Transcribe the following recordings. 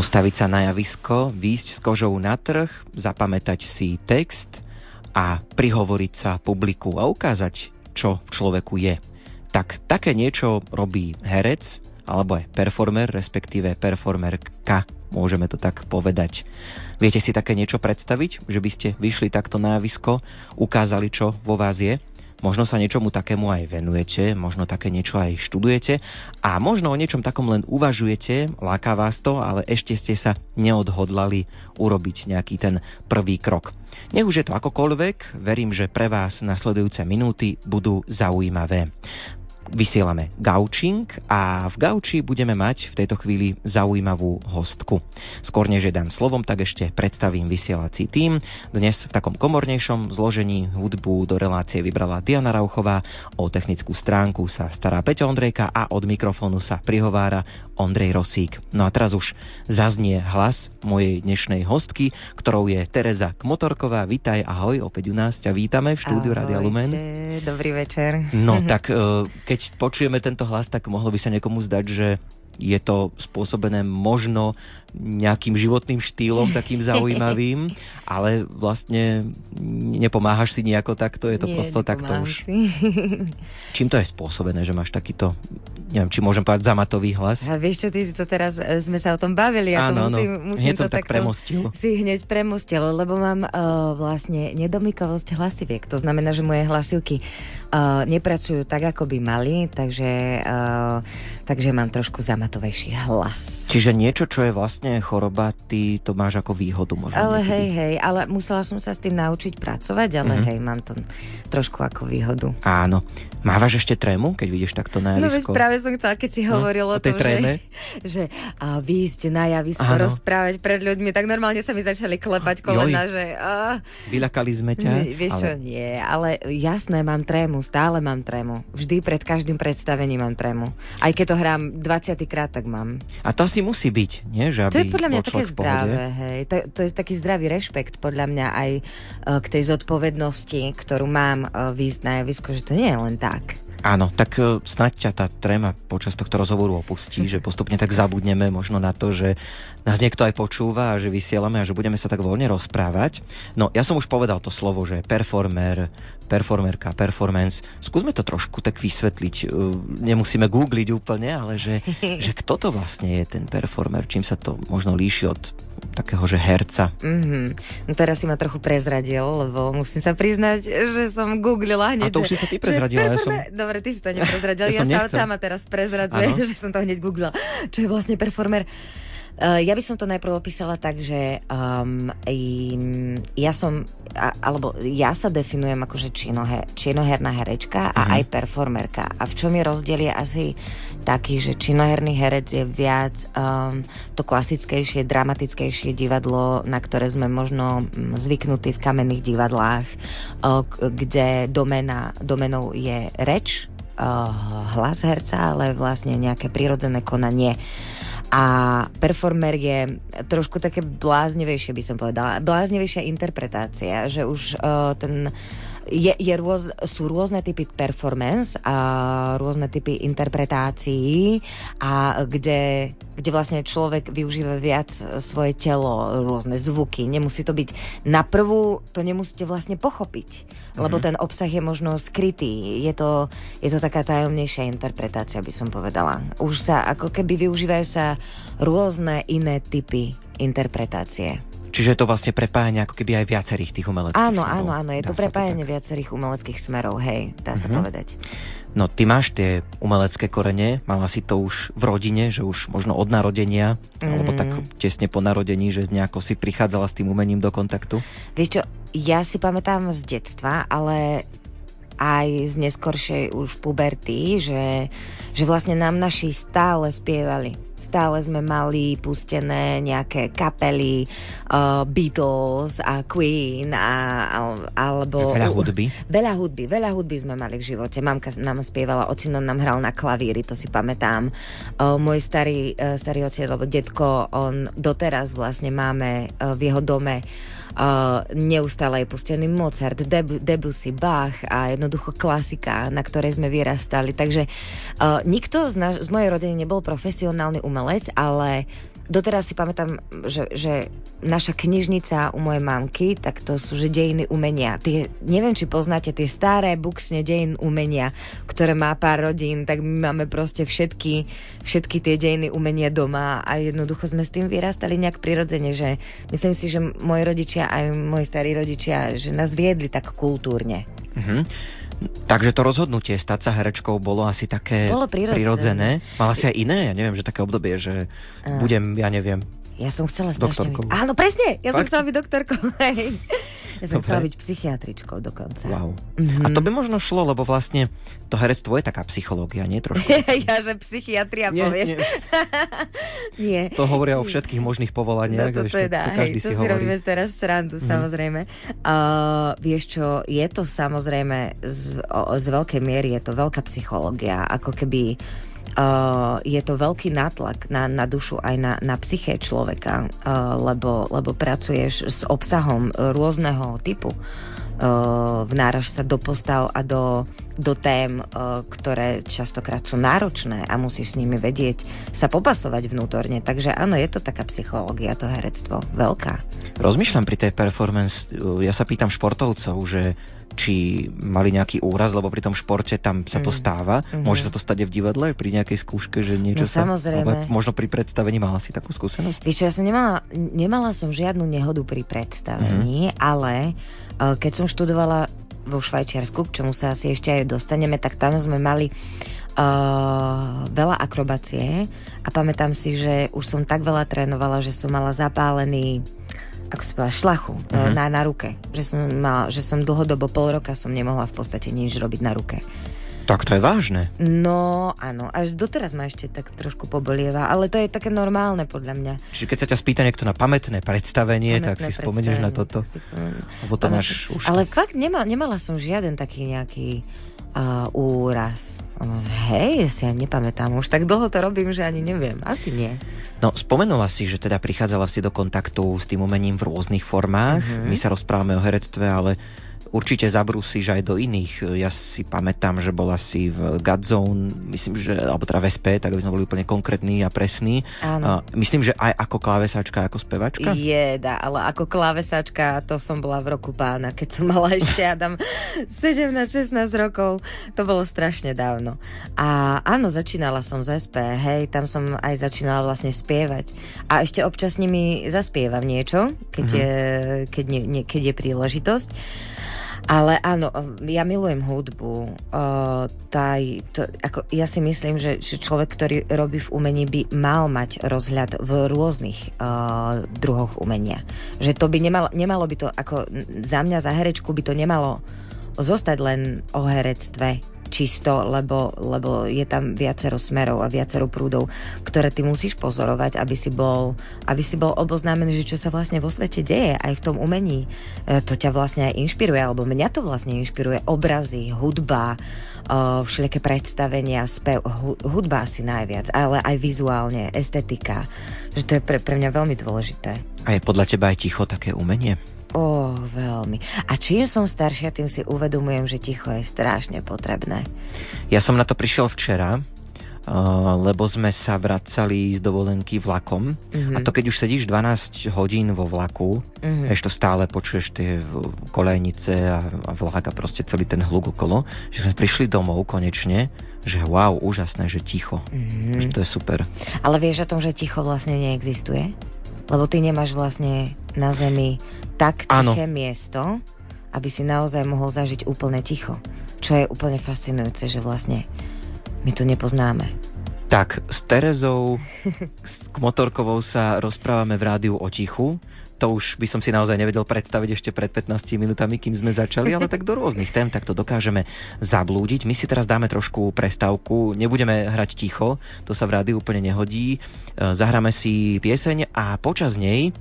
Postaviť sa na javisko, výjsť s kožou na trh, zapamätať si text a prihovoriť sa publiku a ukázať, čo v človeku je. Tak také niečo robí herec alebo aj performer, respektíve performerka, môžeme to tak povedať. Viete si také niečo predstaviť, že by ste vyšli takto na javisko, ukázali, čo vo vás je? Možno sa niečomu takému aj venujete, možno také niečo aj študujete a možno o niečom takom len uvažujete, láka vás to, ale ešte ste sa neodhodlali urobiť nejaký ten prvý krok. Nech už je to akokoľvek, verím, že pre vás nasledujúce minúty budú zaujímavé vysielame Gaučing a v Gauči budeme mať v tejto chvíli zaujímavú hostku. Skôr než dám slovom, tak ešte predstavím vysielací tým. Dnes v takom komornejšom zložení hudbu do relácie vybrala Diana Rauchová, o technickú stránku sa stará Peťo Ondrejka a od mikrofónu sa prihovára Ondrej Rosík. No a teraz už zaznie hlas mojej dnešnej hostky, ktorou je Tereza Kmotorková. Vítaj, ahoj, opäť u nás ťa vítame v štúdiu Radia Lumen. Dobrý večer. No tak e, keď počujeme tento hlas, tak mohlo by sa niekomu zdať, že je to spôsobené možno nejakým životným štýlom takým zaujímavým, ale vlastne nepomáhaš si nejako takto, je to Nie, prosto takto už. Si. Čím to je spôsobené, že máš takýto, neviem, či môžem povedať zamatový hlas? A vieš čo, ty si to teraz, e, sme sa o tom bavili, ja Áno, to musím, no. musím Hneď to som tak premostil. si hneď premostil, lebo mám uh, vlastne nedomykovosť hlasiviek. To znamená, že moje hlasivky uh, nepracujú tak, ako by mali, takže, uh, takže mám trošku zamatovejší hlas. Čiže niečo, čo je vlastne choroba, ty to máš ako výhodu možno Ale niekedy. hej, hej, ale musela som sa s tým naučiť pracovať, ale Mhm. hej, mám to trošku ako výhodu. Áno. Mávaš ešte trému, keď vidíš takto na No javisko? práve som chcela, keď si hovoril o o, tej tom, tréme? že, že a výjsť na javisko, Áno. rozprávať pred ľuďmi, tak normálne sa mi začali klepať kolena, že a, Vyľakali sme ťa? vieš čo, ale... nie, ale jasné, mám trému, stále mám trému. Vždy pred každým predstavením mám trému. Aj keď to hrám 20 krát, tak mám. A to asi musí byť, nie? Že aby To je podľa mňa také zdravé, hej. To, to je taký zdravý rešpekt podľa mňa aj e, k tej zodpovednosti, ktorú mám e, výjsť na javisko, že to nie je len tak. Áno, tak e, snaď ťa tá tréma počas tohto rozhovoru opustí, že postupne tak zabudneme možno na to, že nás niekto aj počúva a že vysielame a že budeme sa tak voľne rozprávať. No, ja som už povedal to slovo, že performer, performerka, performance. Skúsme to trošku tak vysvetliť. Nemusíme googliť úplne, ale že, že kto to vlastne je ten performer, čím sa to možno líši od takého, že herca. Mm-hmm. No teraz si ma trochu prezradil, lebo musím sa priznať, že som googlila hneď. A to už si sa ty prezradila, ja performer- Dobre, ty si to neprezradil, Ja ja, som sa sama teraz prezradzujem, Áno. že som to hneď googlila. Čo je vlastne performer? Uh, ja by som to najprv opísala tak, že um, ja som, alebo ja sa definujem ako, že činohe, činoherná herečka a Mhm. aj performerka. A v čom je rozdiel je asi taký, že činoherný herec je viac um, to klasickejšie, dramatickejšie divadlo, na ktoré sme možno mm, zvyknutí v kamenných divadlách, uh, kde domena, domenou je reč, uh, hlas herca, ale vlastne nejaké prirodzené konanie. A performer je trošku také bláznivejšie, by som povedala. Bláznivejšia interpretácia, že už uh, ten je, je rôz, sú rôzne typy performance a rôzne typy interpretácií a kde, kde vlastne človek využíva viac svoje telo, rôzne zvuky. Nemusí to byť na prvú, to nemusíte vlastne pochopiť, lebo ten obsah je možno skrytý. Je to, je to taká tajomnejšia interpretácia, by som povedala. Už sa, ako keby využívajú sa rôzne iné typy interpretácie. Čiže to vlastne prepájanie ako keby aj viacerých tých umeleckých Áno, smerov. áno, áno, je to prepájanie tak. viacerých umeleckých smerov, hej, dá sa Mhm. povedať. No ty máš tie umelecké korene, mala si to už v rodine, že už možno od narodenia, alebo Mm. tak tesne po narodení, že nejako si prichádzala s tým umením do kontaktu? Vieš čo, ja si pamätám z detstva, ale aj z neskoršej už puberty, že, že vlastne nám naši stále spievali. Stále sme mali pustené nejaké kapely, uh, Beatles a Queen a, al- alebo... Veľa hudby. Veľa hudby, veľa hudby sme mali v živote. Mamka nám spievala, ocino nám hral na klavíri, to si pamätám. O, môj starý, e, starý otec, alebo detko, on doteraz vlastne máme e, v jeho dome Uh, neustále je pustený Mozart, Deb- Debussy, Bach a jednoducho klasika, na ktorej sme vyrastali. Takže uh, nikto z, naš- z mojej rodiny nebol profesionálny umelec, ale doteraz si pamätám, že, že naša knižnica u mojej mamky, tak to sú že dejiny umenia. Tie, neviem, či poznáte tie staré buksne dejin umenia, ktoré má pár rodín, tak my máme proste všetky, všetky tie dejiny umenia doma a jednoducho sme s tým vyrastali nejak prirodzene, že myslím si, že moji rodičia aj moji starí rodičia, že nás viedli tak kultúrne. Mm-hmm. Takže to rozhodnutie stať sa herečkou bolo asi také bolo prirodzené. Mala si aj iné, ja neviem, že také obdobie, že uh. budem, ja neviem, ja som chcela strašne byť... Áno, presne, ja Fakt? som chcela byť doktorkou. Ja som Dobre. chcela byť psychiatričkou dokonca. Wow. Mm-hmm. A to by možno šlo, lebo vlastne to herectvo je taká psychológia, nie trošku? ja, že psychiatria nie, povieš. Nie. nie. To hovoria o všetkých možných povolaniach. No, to teda, to, to hej, to si robíme teraz srandu, mm-hmm. samozrejme. Uh, vieš čo, je to samozrejme z, o, z veľkej miery, je to veľká psychológia, ako keby Uh, je to veľký nátlak na, na dušu aj na, na psyché človeka, uh, lebo, lebo pracuješ s obsahom rôzneho typu. Uh, vnáraš sa do postav a do, do tém, uh, ktoré častokrát sú náročné a musíš s nimi vedieť sa popasovať vnútorne. Takže áno, je to taká psychológia, to herectvo. Veľká. Rozmýšľam pri tej performance, ja sa pýtam športovcov, že či mali nejaký úraz, lebo pri tom športe tam sa to mm. stáva. Mm-hmm. Môže sa to stať aj v divadle, pri nejakej skúške, že niečo no, sa... Samozrejme. Možno pri predstavení mala si takú skúsenosť? Víš ja som nemala, nemala som žiadnu nehodu pri predstavení, mm-hmm. ale uh, keď som študovala vo Švajčiarsku, k čomu sa asi ešte aj dostaneme, tak tam sme mali uh, veľa akrobacie a pamätám si, že už som tak veľa trénovala, že som mala zapálený ako sa povedala, šlachu uh-huh. na, na ruke. Že som, mal, že som dlhodobo pol roka som nemohla v podstate nič robiť na ruke. Tak to je vážne. No, áno. Až doteraz ma ešte tak trošku pobolieva, ale to je také normálne podľa mňa. Čiže keď sa ťa spýta niekto na pamätné predstavenie, pamätné tak si spomenieš na toto. Si Lebo to máš už ale tak... fakt nemal, nemala som žiaden taký nejaký uh, úraz. Hej, ja si ja nepamätám. Už tak dlho to robím, že ani neviem. Asi nie. No, spomenula si, že teda prichádzala si do kontaktu s tým umením v rôznych formách. Mm-hmm. My sa rozprávame o herectve, ale určite zabrúsiš aj do iných. Ja si pamätám, že bola si v Godzone, myslím, že, alebo teda v SP, tak aby sme boli úplne konkrétni a presní. Áno. myslím, že aj ako klávesačka, ako spevačka? Jeda, ale ako klávesačka to som bola v roku pána, keď som mala ešte Adam 17-16 rokov. To bolo strašne dávno. A áno, začínala som z SP, hej, tam som aj začínala vlastne spievať. A ešte občas nimi zaspievam niečo, keď, mm-hmm. je, keď, ne, keď je príležitosť. Ale áno, ja milujem hudbu. Uh, to, ako, ja si myslím, že, že človek, ktorý robí v umení, by mal mať rozhľad v rôznych uh, druhoch umenia. Že to by nemalo, nemalo by to, ako za mňa, za herečku by to nemalo zostať len o herectve čisto, lebo, lebo je tam viacero smerov a viacero prúdov, ktoré ty musíš pozorovať, aby si bol, aby si bol oboznámený, že čo sa vlastne vo svete deje, aj v tom umení. E, to ťa vlastne aj inšpiruje, alebo mňa to vlastne inšpiruje. Obrazy, hudba, e, všelijaké predstavenia, spev, hudba asi najviac, ale aj vizuálne, estetika. Že to je pre, pre mňa veľmi dôležité. A je podľa teba aj ticho také umenie? Oh, veľmi. A čím som staršia, tým si uvedomujem, že ticho je strašne potrebné. Ja som na to prišiel včera, Uh, lebo sme sa vracali z dovolenky vlakom. Uh-huh. A to keď už sedíš 12 hodín vo vlaku, uh-huh. ešte stále počuješ tie kolejnice a, a vlak a proste celý ten hluk okolo, že sme prišli domov konečne, že wow, úžasné, že ticho. Uh-huh. Že to je super. Ale vieš o tom, že ticho vlastne neexistuje? Lebo ty nemáš vlastne na zemi tak tiché ano. miesto, aby si naozaj mohol zažiť úplne ticho. Čo je úplne fascinujúce, že vlastne my to nepoznáme. Tak, s Terezou, s Motorkovou sa rozprávame v rádiu o tichu. To už by som si naozaj nevedel predstaviť ešte pred 15 minútami, kým sme začali, ale tak do rôznych tém tak to dokážeme zablúdiť. My si teraz dáme trošku prestávku, nebudeme hrať ticho, to sa v rádiu úplne nehodí. E, zahráme si pieseň a počas nej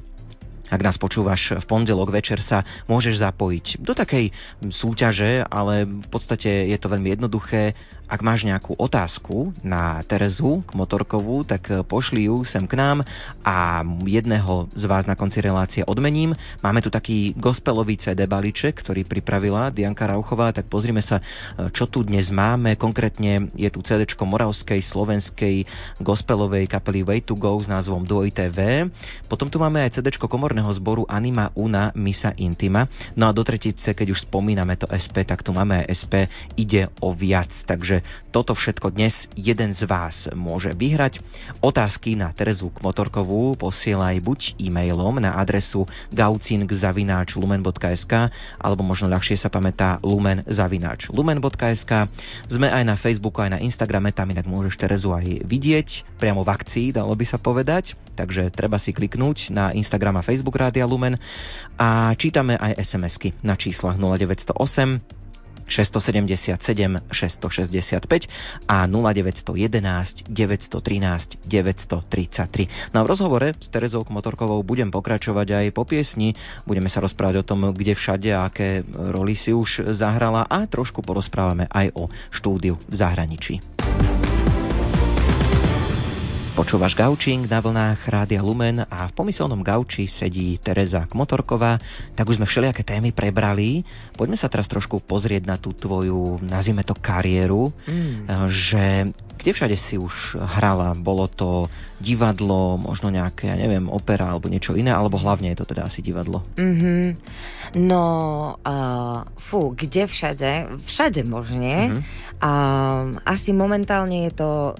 ak nás počúvaš v pondelok večer, sa môžeš zapojiť do takej súťaže, ale v podstate je to veľmi jednoduché ak máš nejakú otázku na Terezu k Motorkovú, tak e, pošli ju sem k nám a jedného z vás na konci relácie odmením. Máme tu taký gospelový CD balíček, ktorý pripravila Dianka Rauchová, tak pozrime sa, e, čo tu dnes máme. Konkrétne je tu CD moravskej, slovenskej gospelovej kapely Way to Go s názvom Dvojité V. Potom tu máme aj CD komorného zboru Anima Una Misa Intima. No a do tretice, keď už spomíname to SP, tak tu máme SP Ide o viac. Takže toto všetko dnes jeden z vás môže vyhrať. Otázky na Terezu Kmotorkovú posielaj buď e-mailom na adresu gaucing.lumen.sk alebo možno ľahšie sa pamätá lumen.lumen.sk Sme aj na Facebooku, aj na Instagrame, tam inak môžeš Terezu aj vidieť, priamo v akcii, dalo by sa povedať. Takže treba si kliknúť na Instagram a Facebook Rádia Lumen a čítame aj SMS-ky na číslach 0908 677 665 a 0911 913 933. No a v rozhovore s Terezou Motorkovou budem pokračovať aj po piesni. Budeme sa rozprávať o tom, kde všade aké roli si už zahrala a trošku porozprávame aj o štúdiu v zahraničí. Počúvaš Gaučing na vlnách Rádia Lumen a v pomyselnom Gauči sedí Tereza Kmotorková. Tak už sme všelijaké témy prebrali. Poďme sa teraz trošku pozrieť na tú tvoju, nazvime to, kariéru. Mm. Že kde všade si už hrala? Bolo to divadlo, možno nejaké, ja neviem, opera alebo niečo iné, alebo hlavne je to teda asi divadlo? Mm-hmm. No, uh, fú, kde všade? Všade možne. Mm-hmm. Uh, asi momentálne je to uh,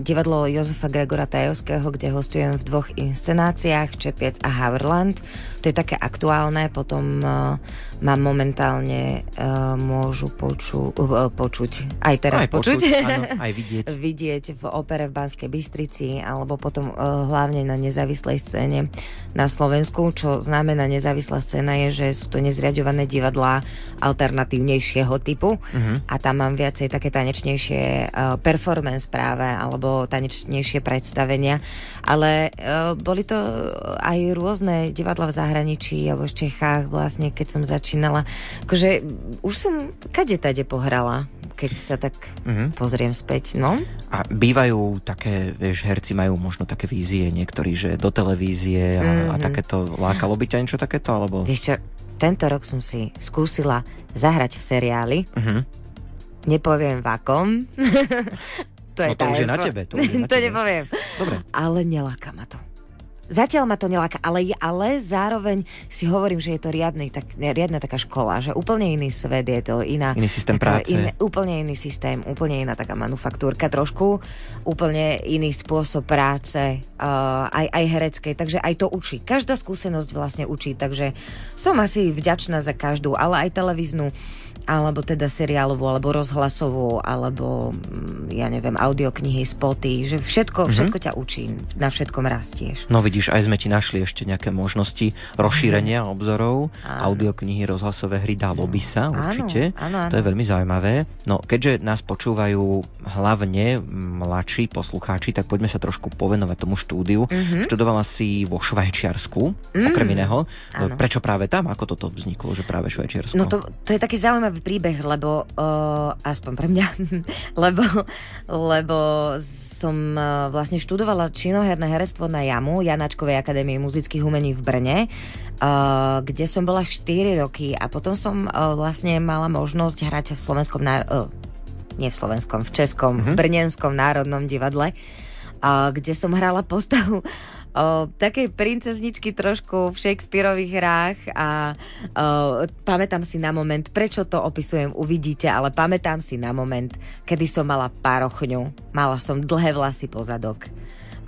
divadlo Jozefa Gregora Tajovského, kde hostujem v dvoch inscenáciách, Čepiec a Haverland. To je také aktuálne, potom uh, mám momentálne uh, môžu poču, uh, počuť, aj teraz aj počuť, počuť áno, aj vidieť. vidieť v opere v Banskej Bystrici alebo potom hlavne na nezávislej scéne na Slovensku, čo znamená nezávislá scéna je, že sú to nezriadované divadlá alternatívnejšieho typu uh-huh. a tam mám viacej také tanečnejšie performance práve alebo tanečnejšie predstavenia, ale boli to aj rôzne divadla v zahraničí alebo v Čechách vlastne, keď som začínala. Akože už som kade tade pohrala keď sa tak uh-huh. pozriem späť, no. A bývajú také, vieš, herci majú možno také vízie niektorí, že do televízie a, uh-huh. a mhm. takéto, lákalo by ťa niečo takéto, alebo... Vieš čo, tento rok som si skúsila zahrať v seriáli, uh-huh. nepoviem v akom, to je no to už je na tebe. To, je na to tebe. nepoviem. Dobre. Ale neláka ma to. Zatiaľ ma to neláka, ale, ale zároveň si hovorím, že je to riadny, tak, riadna taká škola, že úplne iný svet je to, iná... Iný systém taká, práce. In, úplne iný systém, úplne iná taká manufaktúrka trošku, úplne iný spôsob práce, uh, aj, aj hereckej, takže aj to učí. Každá skúsenosť vlastne učí, takže som asi vďačná za každú, ale aj televíznu alebo teda seriálovú, alebo rozhlasovú, alebo mm, ja neviem, audioknihy, spoty, že všetko, mm-hmm. všetko ťa učí, na všetkom rastieš. No vidíš, aj sme ti našli ešte nejaké možnosti rozšírenia mm-hmm. obzorov, áno. audioknihy, rozhlasové hry, dalo by sa určite. Áno, áno, áno. To je veľmi zaujímavé. No keďže nás počúvajú hlavne mladší poslucháči, tak poďme sa trošku povenovať tomu štúdiu. Mm-hmm. Študovala si vo Švajčiarsku, mm-hmm. okrem iného. Áno. Prečo práve tam? Ako toto vzniklo, že práve Švajčiarsko? No to, to je taký zaujímavý zaujímavý príbeh, lebo uh, aspoň pre mňa, lebo, lebo som uh, vlastne študovala činoherné herectvo na JAMU, Janáčkovej akadémie muzických umení v Brne, uh, kde som bola 4 roky a potom som uh, vlastne mala možnosť hrať v slovenskom, ná- uh, nie v slovenskom, v českom, mm-hmm. v brnenskom národnom divadle, uh, kde som hrala postavu o, takej princezničky trošku v Shakespeareových hrách a o, pamätám si na moment, prečo to opisujem, uvidíte, ale pamätám si na moment, kedy som mala parochňu, mala som dlhé vlasy pozadok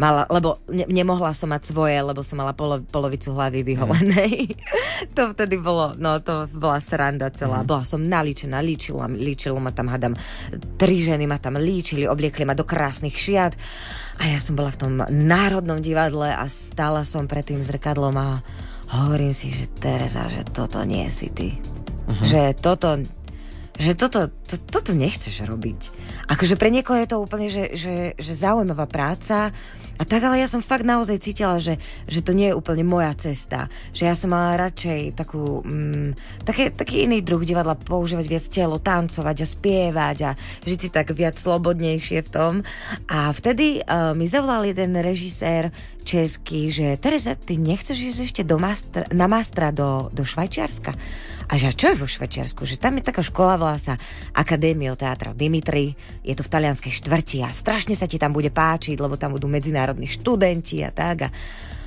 mala, lebo ne, nemohla som mať svoje, lebo som mala polo, polovicu hlavy vyholenej. Mm. to vtedy bolo, no to bola sranda celá. Mm. Bola som nalíčená, líčila, líčilo ma tam, hadam, tri ženy ma tam líčili, obliekli ma do krásnych šiat. A ja som bola v tom národnom divadle a stála som pred tým zrkadlom a hovorím si, že Teresa, že toto nie si ty. Uh-huh. Že toto že toto, to, toto nechceš robiť. Akože pre niekoho je to úplne, že, že, že zaujímavá práca a tak ale ja som fakt naozaj cítila, že, že to nie je úplne moja cesta. Že ja som mala radšej takú, mm, také, taký iný druh divadla, používať viac telo, tancovať a spievať a žiť si tak viac slobodnejšie v tom. A vtedy uh, mi zavolal jeden režisér český, že Teresa, ty nechceš ísť ešte do mastra, na mastra do, do Švajčiarska? A že čo je vo Švajčiarsku? Že tam je taká škola, volá sa Akadémio Teatra Dimitri, je to v talianskej štvrti a strašne sa ti tam bude páčiť, lebo tam budú medzinárodní študenti a tak. A,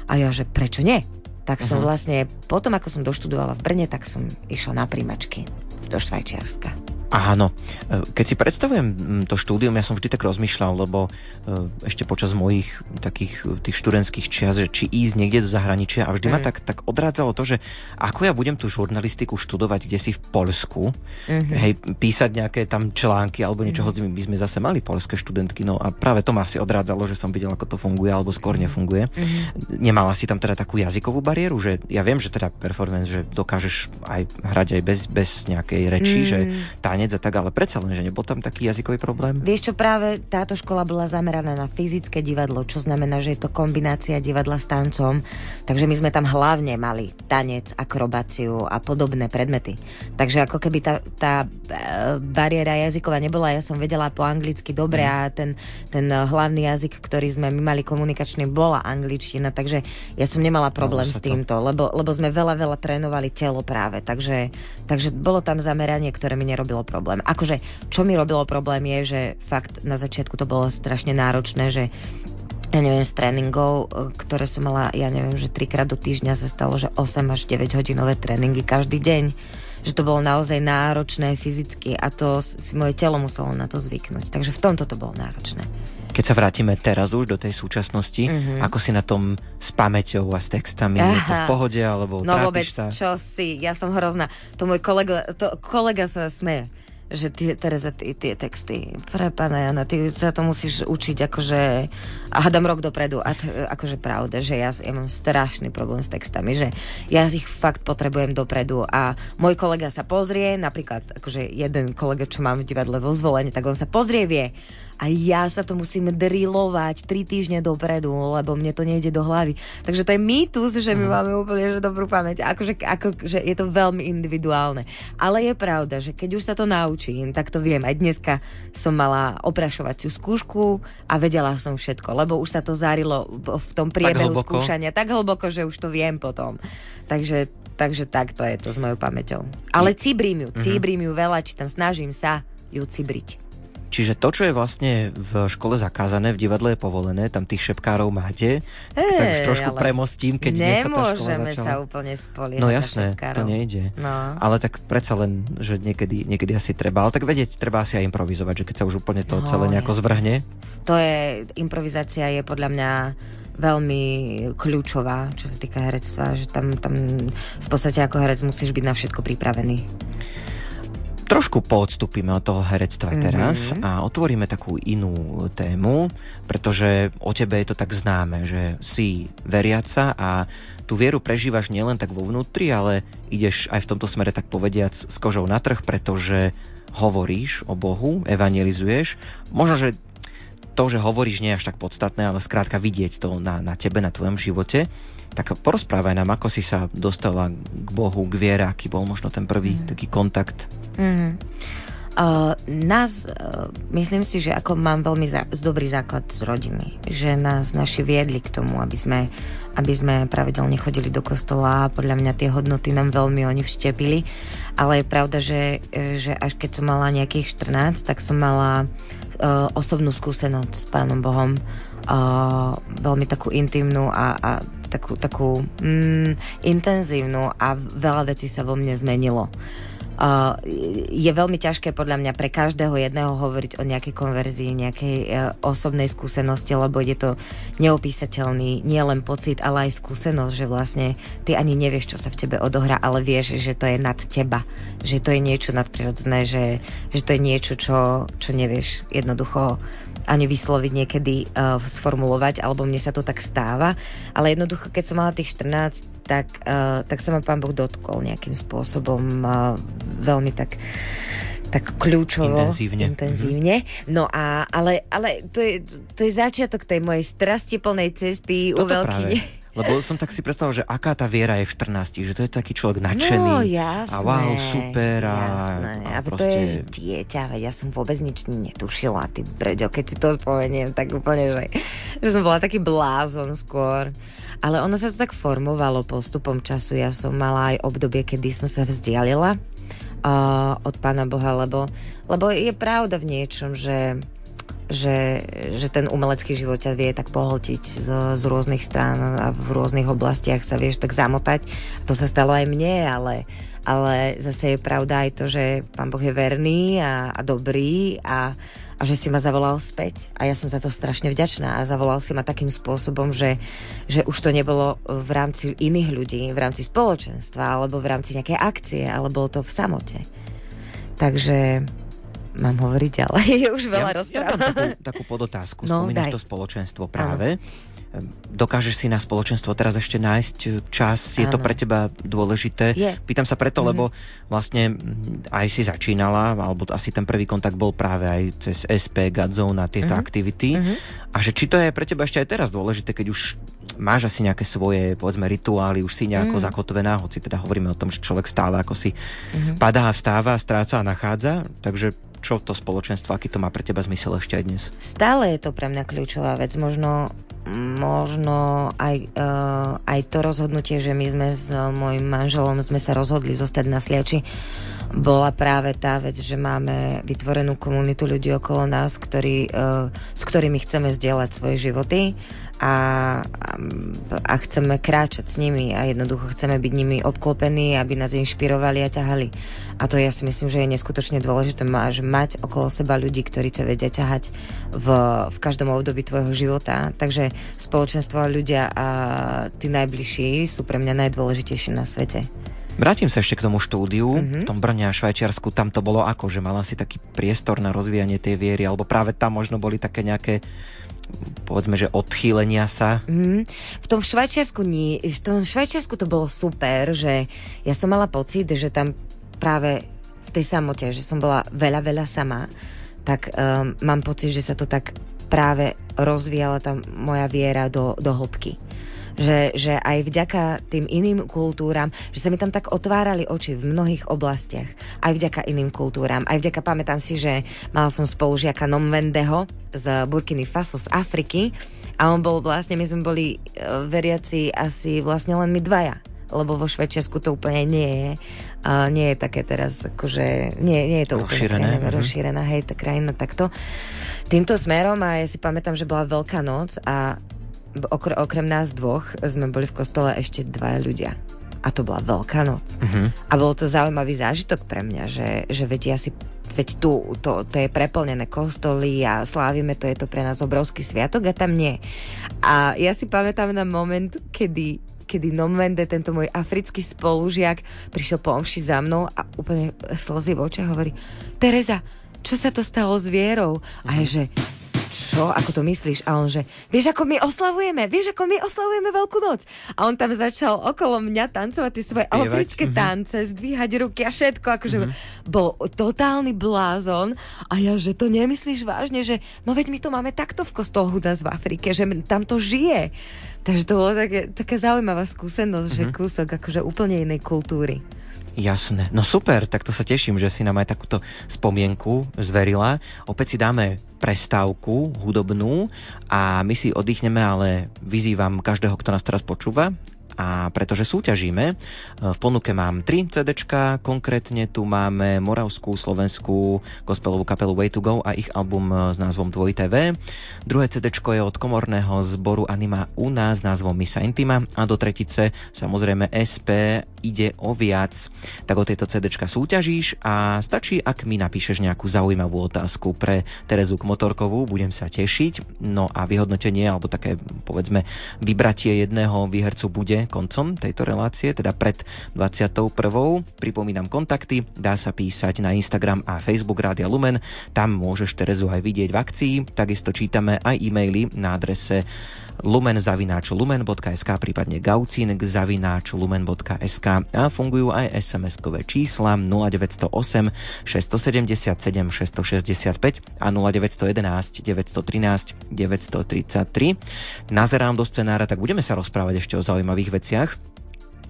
a ja, že prečo nie? Tak som uh-huh. vlastne, potom ako som doštudovala v Brne, tak som išla na príjmačky do Švajčiarska. Áno. E, keď si predstavujem to štúdium, ja som vždy tak rozmýšľal, lebo e, ešte počas mojich takých e, tých študentských čias, že či ísť niekde do zahraničia a vždy mm. ma tak, tak odrádzalo to, že ako ja budem tú žurnalistiku študovať kde si v Polsku, mm-hmm. hej, písať nejaké tam články alebo niečo, mm-hmm. my sme zase mali polské študentky, no a práve to ma asi odrádzalo, že som videl, ako to funguje alebo skôr mm-hmm. nefunguje. Mm-hmm. Nemala si tam teda takú jazykovú bariéru, že ja viem, že teda performance, že dokážeš aj hrať aj bez, bez nejakej reči, mm-hmm. že tá tanec a tak, ale predsa len, že nebol tam taký jazykový problém? Vieš čo, práve táto škola bola zameraná na fyzické divadlo, čo znamená, že je to kombinácia divadla s tancom, takže my sme tam hlavne mali tanec, akrobáciu a podobné predmety. Takže ako keby tá, tá e, bariéra jazyková nebola, ja som vedela po anglicky dobre mm. a ten, ten hlavný jazyk, ktorý sme my mali komunikačný, bola angličtina, takže ja som nemala problém s týmto, lebo, lebo sme veľa, veľa trénovali telo práve, takže, takže bolo tam zameranie, ktoré mi nerobilo problém. Akože, čo mi robilo problém je, že fakt na začiatku to bolo strašne náročné, že ja neviem, z tréningov, e, ktoré som mala, ja neviem, že trikrát do týždňa sa stalo, že 8 až 9 hodinové tréningy každý deň že to bolo naozaj náročné fyzicky a to si moje telo muselo na to zvyknúť. Takže v tomto to bolo náročné. Keď sa vrátime teraz už do tej súčasnosti, mm-hmm. ako si na tom s pamäťou a s textami? Aha. Je to v pohode alebo No vôbec, sa? čo si, ja som hrozná. To môj kolega, to, kolega sa smeje že ty, Tereza, ty, tie texty, pre pána Jana, ty sa to musíš učiť akože, a hádam rok dopredu, a to je akože pravda, že ja, ja mám strašný problém s textami, že ja ich fakt potrebujem dopredu a môj kolega sa pozrie, napríklad akože jeden kolega, čo mám v divadle vo zvolení, tak on sa pozrie, vie, a ja sa to musím drilovať tri týždne dopredu, lebo mne to nejde do hlavy. Takže to je mýtus, že my mm. máme úplne že dobrú pamäť. Akože, ako, že je to veľmi individuálne. Ale je pravda, že keď už sa to naučím, tak to viem. Aj dneska som mala oprašovaciu skúšku a vedela som všetko, lebo už sa to zarilo v tom priebehu tak skúšania tak hlboko, že už to viem potom. Takže Takže takto je to s mojou pamäťou. Ale cibrím ju, mhm. cibrím ju veľa, či tam snažím sa ju cibriť. Čiže to, čo je vlastne v škole zakázané, v divadle je povolené, tam tých šepkárov máte, hey, tak už trošku premostím, keď dnes sa tá škola začala. sa úplne spoliehať No jasné, to nejde. No. Ale tak predsa len, že niekedy, niekedy asi treba. Ale tak vedieť, treba asi aj improvizovať, že keď sa už úplne to no, celé nejako jasne. zvrhne. To je, improvizácia je podľa mňa veľmi kľúčová, čo sa týka herectva, že tam, tam v podstate ako herec musíš byť na všetko pripravený. Trošku poodstúpime od toho herectva mm-hmm. teraz a otvoríme takú inú tému, pretože o tebe je to tak známe, že si veriaca a tú vieru prežívaš nielen tak vo vnútri, ale ideš aj v tomto smere tak povediac s kožou na trh, pretože hovoríš o Bohu, evangelizuješ. Možno, že to, že hovoríš, nie je až tak podstatné, ale skrátka vidieť to na, na tebe, na tvojom živote. Tak porozprávaj nám, ako si sa dostala k Bohu, k viere, aký bol možno ten prvý mm. taký kontakt. Mm. Uh, nás, uh, myslím si, že ako mám veľmi za, dobrý základ z rodiny, že nás naši viedli k tomu, aby sme, aby sme pravidelne chodili do kostola a podľa mňa tie hodnoty nám veľmi oni vštepili, ale je pravda, že, že až keď som mala nejakých 14, tak som mala uh, osobnú skúsenosť s Pánom Bohom, uh, veľmi takú intimnú a, a takú, takú mm, intenzívnu a veľa vecí sa vo mne zmenilo. Je veľmi ťažké podľa mňa pre každého jedného hovoriť o nejakej konverzii, nejakej uh, osobnej skúsenosti, lebo je to neopísateľný nie len pocit, ale aj skúsenosť, že vlastne ty ani nevieš, čo sa v tebe odohrá, ale vieš, že to je nad teba, že to je niečo nadprirodzené, že, že to je niečo, čo, čo nevieš jednoducho ani vysloviť niekedy uh, sformulovať, alebo mne sa to tak stáva, ale jednoducho, keď som mala tých 14, tak, uh, tak sa ma pán Boh dotkol nejakým spôsobom uh, veľmi tak tak kľúčovo. Intenzívne. Intenzívne. No a, ale, ale to, je, to je začiatok tej mojej strasti plnej cesty Toto u veľkyne. Práve. Lebo som tak si predstavil, že aká tá viera je v 14, že to je taký človek nadšený. No, jasné. A wow, super. A, jasné. A, a proste... to je dieťa, veď ja som vôbec nič netušila, ty breďo, keď si to spomeniem, tak úplne, že, že som bola taký blázon skôr. Ale ono sa to tak formovalo postupom času. Ja som mala aj obdobie, kedy som sa vzdialila uh, od Pána Boha, lebo, lebo je pravda v niečom, že že, že ten umelecký život ťa vie tak pohltiť z, z rôznych strán a v rôznych oblastiach sa vieš tak zamotať. To sa stalo aj mne, ale, ale zase je pravda aj to, že pán Boh je verný a, a dobrý a, a že si ma zavolal späť. A ja som za to strašne vďačná a zavolal si ma takým spôsobom, že, že už to nebolo v rámci iných ľudí, v rámci spoločenstva alebo v rámci nejakej akcie, ale bolo to v samote. Takže mám hovoriť ďalej, už veľa ja, rozprávam. Ja takú, takú podotázku, no, spomínaš daj. to spoločenstvo práve. Ano. Dokážeš si na spoločenstvo teraz ešte nájsť čas? Je ano. to pre teba dôležité? Je. Pýtam sa preto, mm-hmm. lebo vlastne aj si začínala, alebo asi ten prvý kontakt bol práve aj cez SP, Godzone a tieto mm-hmm. aktivity. Mm-hmm. A že či to je pre teba ešte aj teraz dôležité, keď už máš asi nejaké svoje, povedzme, rituály, už si nejako mm. zakotvená, hoci teda hovoríme o tom, že človek stále ako si mm-hmm. padá a vstáva, stráca a nachádza, takže čo to spoločenstvo, aký to má pre teba zmysel ešte aj dnes? Stále je to pre mňa kľúčová vec. Možno, možno aj, uh, aj to rozhodnutie, že my sme s mojim manželom sme sa rozhodli zostať na Sliači, bola práve tá vec, že máme vytvorenú komunitu ľudí okolo nás, ktorí, uh, s ktorými chceme zdieľať svoje životy a, a chceme kráčať s nimi a jednoducho chceme byť nimi obklopení, aby nás inšpirovali a ťahali. A to ja si myslím, že je neskutočne dôležité máš mať okolo seba ľudí, ktorí ťa vedia ťahať v, v každom období tvojho života. Takže spoločenstvo a ľudia a tí najbližší sú pre mňa najdôležitejší na svete. Vrátim sa ešte k tomu štúdiu. Mm-hmm. V tom Brne a Švajčiarsku tam to bolo ako, že mala si taký priestor na rozvíjanie tej viery, alebo práve tam možno boli také nejaké povedzme, že odchýlenia sa? Mm, v tom Švajčiarsku nie. V tom Švajčiarsku to bolo super, že ja som mala pocit, že tam práve v tej samote, že som bola veľa, veľa sama, tak um, mám pocit, že sa to tak práve rozvíjala tam moja viera do, do hĺbky že, že aj vďaka tým iným kultúram, že sa mi tam tak otvárali oči v mnohých oblastiach, aj vďaka iným kultúram, aj vďaka, pamätám si, že mal som spolužiaka Nomvendeho z Burkiny Faso z Afriky. A on bol vlastne, my sme boli e, veriaci asi vlastne len my dvaja. Lebo vo Švedčiarsku to úplne nie je. A nie je také teraz, akože, nie, nie je to rozšírené, úplne krajina, rozšírená, hej, tá krajina takto. Týmto smerom a ja si pamätám, že bola Veľká noc a okre, okrem nás dvoch sme boli v kostole ešte dvaja ľudia. A to bola Veľká noc. Uh-huh. A bol to zaujímavý zážitok pre mňa, že, že veď ja si veď tu to, to je preplnené kostoly a slávime to, je to pre nás obrovský sviatok a tam nie. A ja si pamätám na moment, kedy kedy Nomvende, tento môj africký spolužiak, prišiel po omši za mnou a úplne slzy v očiach hovorí Tereza, čo sa to stalo s vierou? Uh-huh. A je, že čo, ako to myslíš? A on že, vieš, ako my oslavujeme, vieš, ako my oslavujeme Veľkú noc. A on tam začal okolo mňa tancovať tie svoje Spievať. africké mm-hmm. tance, zdvíhať ruky a všetko, akože mm-hmm. bol totálny blázon. A ja, že to nemyslíš vážne, že no veď my to máme takto v kostoloch u nás v Afrike, že tam to žije. Takže to bola také, taká zaujímavá skúsenosť, mm-hmm. že mhm. kúsok akože úplne inej kultúry. Jasné. No super, tak to sa teším, že si nám aj takúto spomienku zverila. Opäť si dáme prestávku hudobnú a my si oddychneme, ale vyzývam každého, kto nás teraz počúva, a pretože súťažíme, e, v ponuke mám 3 CD, konkrétne tu máme moravskú, slovenskú gospelovú kapelu Way to Go a ich album e, s názvom Tvoj TV. Druhé CD je od komorného zboru Anima Una s názvom Misa Intima a do tretice samozrejme SP ide o viac. Tak o tejto CD súťažíš a stačí, ak mi napíšeš nejakú zaujímavú otázku pre Terezu Kmotorkovú, budem sa tešiť. No a vyhodnotenie alebo také povedzme vybratie jedného výhercu bude koncom tejto relácie, teda pred 21. Pripomínam kontakty, dá sa písať na Instagram a Facebook Rádia Lumen, tam môžeš Terezu aj vidieť v akcii, takisto čítame aj e-maily na adrese lumen.lumen.sk, prípadne gaucin.lumen.sk. a fungujú aj SMS-kové čísla 0908 677 665 a 0911 913 933. Nazerám do scenára, tak budeme sa rozprávať ešte o zaujímavých veciach.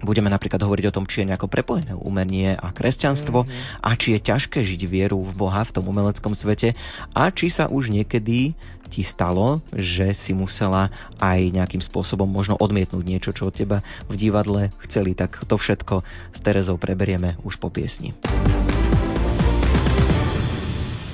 Budeme napríklad hovoriť o tom, či je nejako prepojené umenie a kresťanstvo mm-hmm. a či je ťažké žiť vieru v Boha v tom umeleckom svete a či sa už niekedy ti stalo, že si musela aj nejakým spôsobom možno odmietnúť niečo, čo od teba v divadle chceli, tak to všetko s Terezou preberieme už po piesni.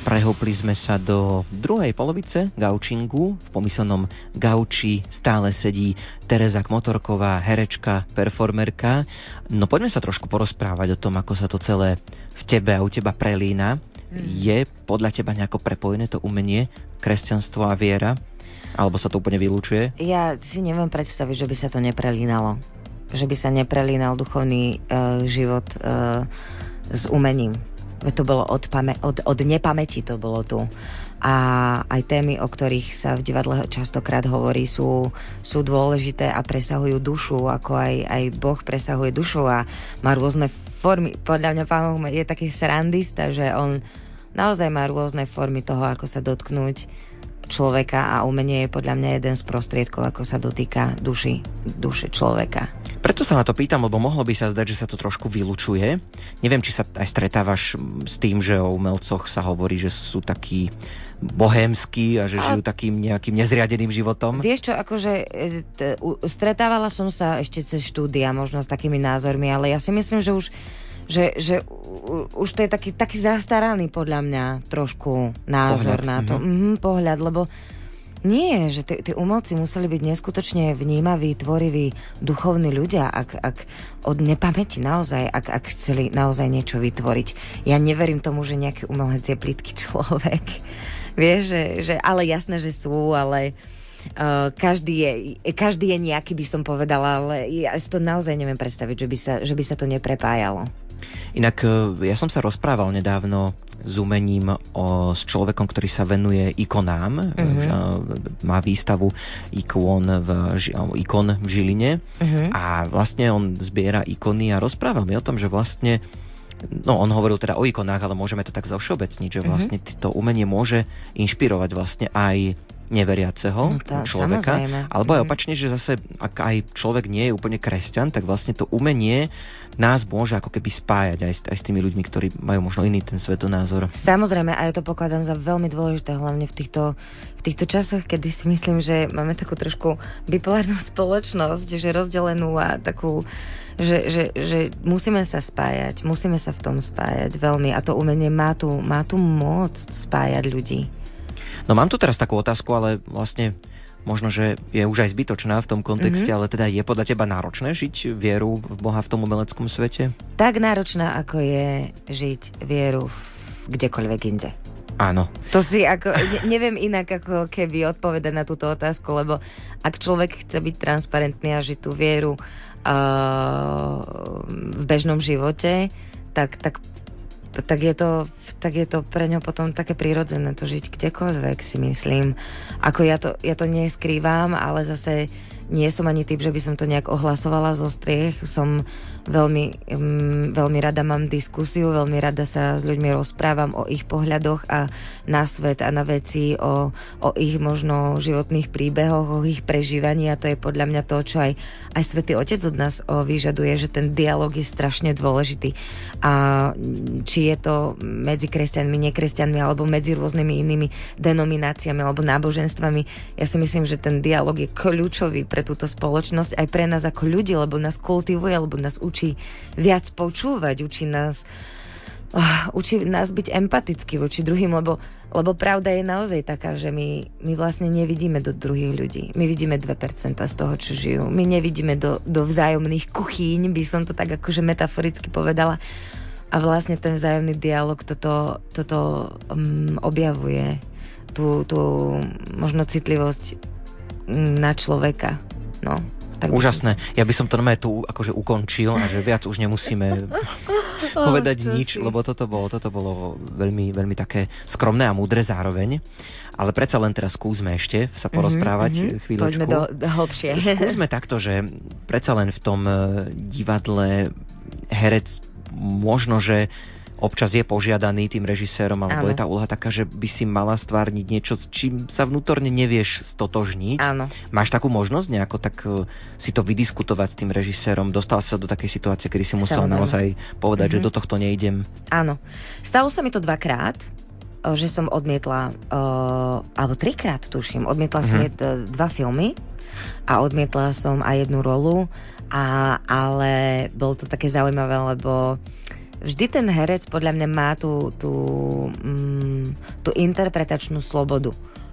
Prehopli sme sa do druhej polovice gaučingu. V pomyselnom gauči stále sedí Tereza Kmotorková, herečka, performerka. No poďme sa trošku porozprávať o tom, ako sa to celé v tebe a u teba prelína. Mm. Je podľa teba nejako prepojené to umenie, kresťanstvo a viera? Alebo sa to úplne vylúčuje? Ja si neviem predstaviť, že by sa to neprelínalo. Že by sa neprelínal duchovný uh, život uh, s umením to bolo od, pame- od, od nepamäti to bolo tu. A aj témy, o ktorých sa v divadle častokrát hovorí, sú, sú dôležité a presahujú dušu, ako aj, aj Boh presahuje dušu a má rôzne formy. Podľa mňa Pán Boh je taký srandista, že on naozaj má rôzne formy toho, ako sa dotknúť človeka a umenie je podľa mňa jeden z prostriedkov, ako sa dotýka duši, duše človeka. Preto sa na to pýtam, lebo mohlo by sa zdať, že sa to trošku vylučuje. Neviem, či sa aj stretávaš s tým, že o umelcoch sa hovorí, že sú takí bohémsky a že a... žijú takým nejakým nezriadeným životom? Vieš čo, akože e, t- stretávala som sa ešte cez štúdia možno s takými názormi, ale ja si myslím, že už že, že už to je taký, taký zastaraný podľa mňa trošku názor pohľad. na to. Mm-hmm. Pohľad, lebo nie, že tí umelci museli byť neskutočne vnímaví, tvoriví, duchovní ľudia, ak, ak od nepamäti naozaj, ak, ak chceli naozaj niečo vytvoriť. Ja neverím tomu, že nejaký umelec je plitký človek. Vieš, že, že, ale jasné, že sú, ale Uh, každý, je, každý je nejaký, by som povedala, ale ja si to naozaj neviem predstaviť, že by sa, že by sa to neprepájalo. Inak e, ja som sa rozprával nedávno s umením o, s človekom, ktorý sa venuje ikonám. Mm-hmm. Má výstavu ikon v, ikon v Žiline mm-hmm. a vlastne on zbiera ikony a rozprával mi o tom, že vlastne No, on hovoril teda o ikonách, ale môžeme to tak zovšeobecniť, že mhm. vlastne to umenie môže inšpirovať vlastne aj neveriaceho no tá, človeka. Samozrejme. Alebo aj mhm. opačne, že zase ak aj človek nie je úplne kresťan, tak vlastne to umenie nás môže ako keby spájať aj s, aj s tými ľuďmi, ktorí majú možno iný ten svetonázor. Samozrejme, a ja to pokladám za veľmi dôležité, hlavne v týchto, v týchto časoch, kedy si myslím, že máme takú trošku bipolárnu spoločnosť, že rozdelenú a takú že, že, že musíme sa spájať, musíme sa v tom spájať veľmi a to umenie má tu, má tu moc spájať ľudí. No mám tu teraz takú otázku, ale vlastne možno, že je už aj zbytočná v tom kontexte, mm-hmm. ale teda je podľa teba náročné žiť vieru v Boha v tom umeleckom svete? Tak náročná, ako je žiť vieru kdekoľvek inde. Áno. To si ako, ne, neviem inak ako keby odpovedať na túto otázku, lebo ak človek chce byť transparentný a žiť tú vieru uh, v bežnom živote, tak, tak tak je to, tak je to pre ňo potom také prirodzené to žiť kdekoľvek, si myslím. Ako ja to, ja to neskrývam, ale zase nie som ani typ, že by som to nejak ohlasovala zo striech. Som veľmi, um, veľmi rada mám diskusiu, veľmi rada sa s ľuďmi rozprávam o ich pohľadoch a na svet a na veci, o, o ich možno životných príbehoch, o ich prežívaní a to je podľa mňa to, čo aj, aj Svetý Otec od nás o, vyžaduje, že ten dialog je strašne dôležitý. A či je to medzi kresťanmi, nekresťanmi alebo medzi rôznymi inými denomináciami alebo náboženstvami, ja si myslím, že ten dialog je kľúčový pre túto spoločnosť, aj pre nás ako ľudí, lebo nás kultivuje, lebo nás učí viac počúvať, učí nás uh, učí nás byť empatický voči druhým, lebo, lebo pravda je naozaj taká, že my, my vlastne nevidíme do druhých ľudí. My vidíme 2% z toho, čo žijú. My nevidíme do, do vzájomných kuchýň, by som to tak akože metaforicky povedala. A vlastne ten vzájomný dialog toto, toto um, objavuje tú, tú možno citlivosť mm, na človeka. No, tak Úžasné. Som... Ja by som to normálne tu akože ukončil a že viac už nemusíme povedať oh, nič, si. lebo toto bolo, toto bolo veľmi, veľmi také skromné a múdre zároveň. Ale predsa len teraz skúsme ešte sa mhm, porozprávať mm-hmm, chvíľočku. Poďme do, do hlbšie. Skúsme takto, že predsa len v tom eh, divadle herec možno, že občas je požiadaný tým režisérom, alebo Áno. je tá úloha taká, že by si mala stvárniť niečo, s čím sa vnútorne nevieš stotožniť. Áno. Máš takú možnosť nejako tak uh, si to vydiskutovať s tým režisérom? Dostal sa do takej situácie, kedy si musel Samozrejme. naozaj povedať, mm-hmm. že mhm. do tohto nejdem? Áno. Stalo sa mi to dvakrát že som odmietla, uh, alebo trikrát tuším, odmietla mm-hmm. som dva filmy a odmietla som aj jednu rolu, a, ale bolo to také zaujímavé, lebo vždy ten herec podľa mňa má tú, tú, mm, tú interpretačnú slobodu.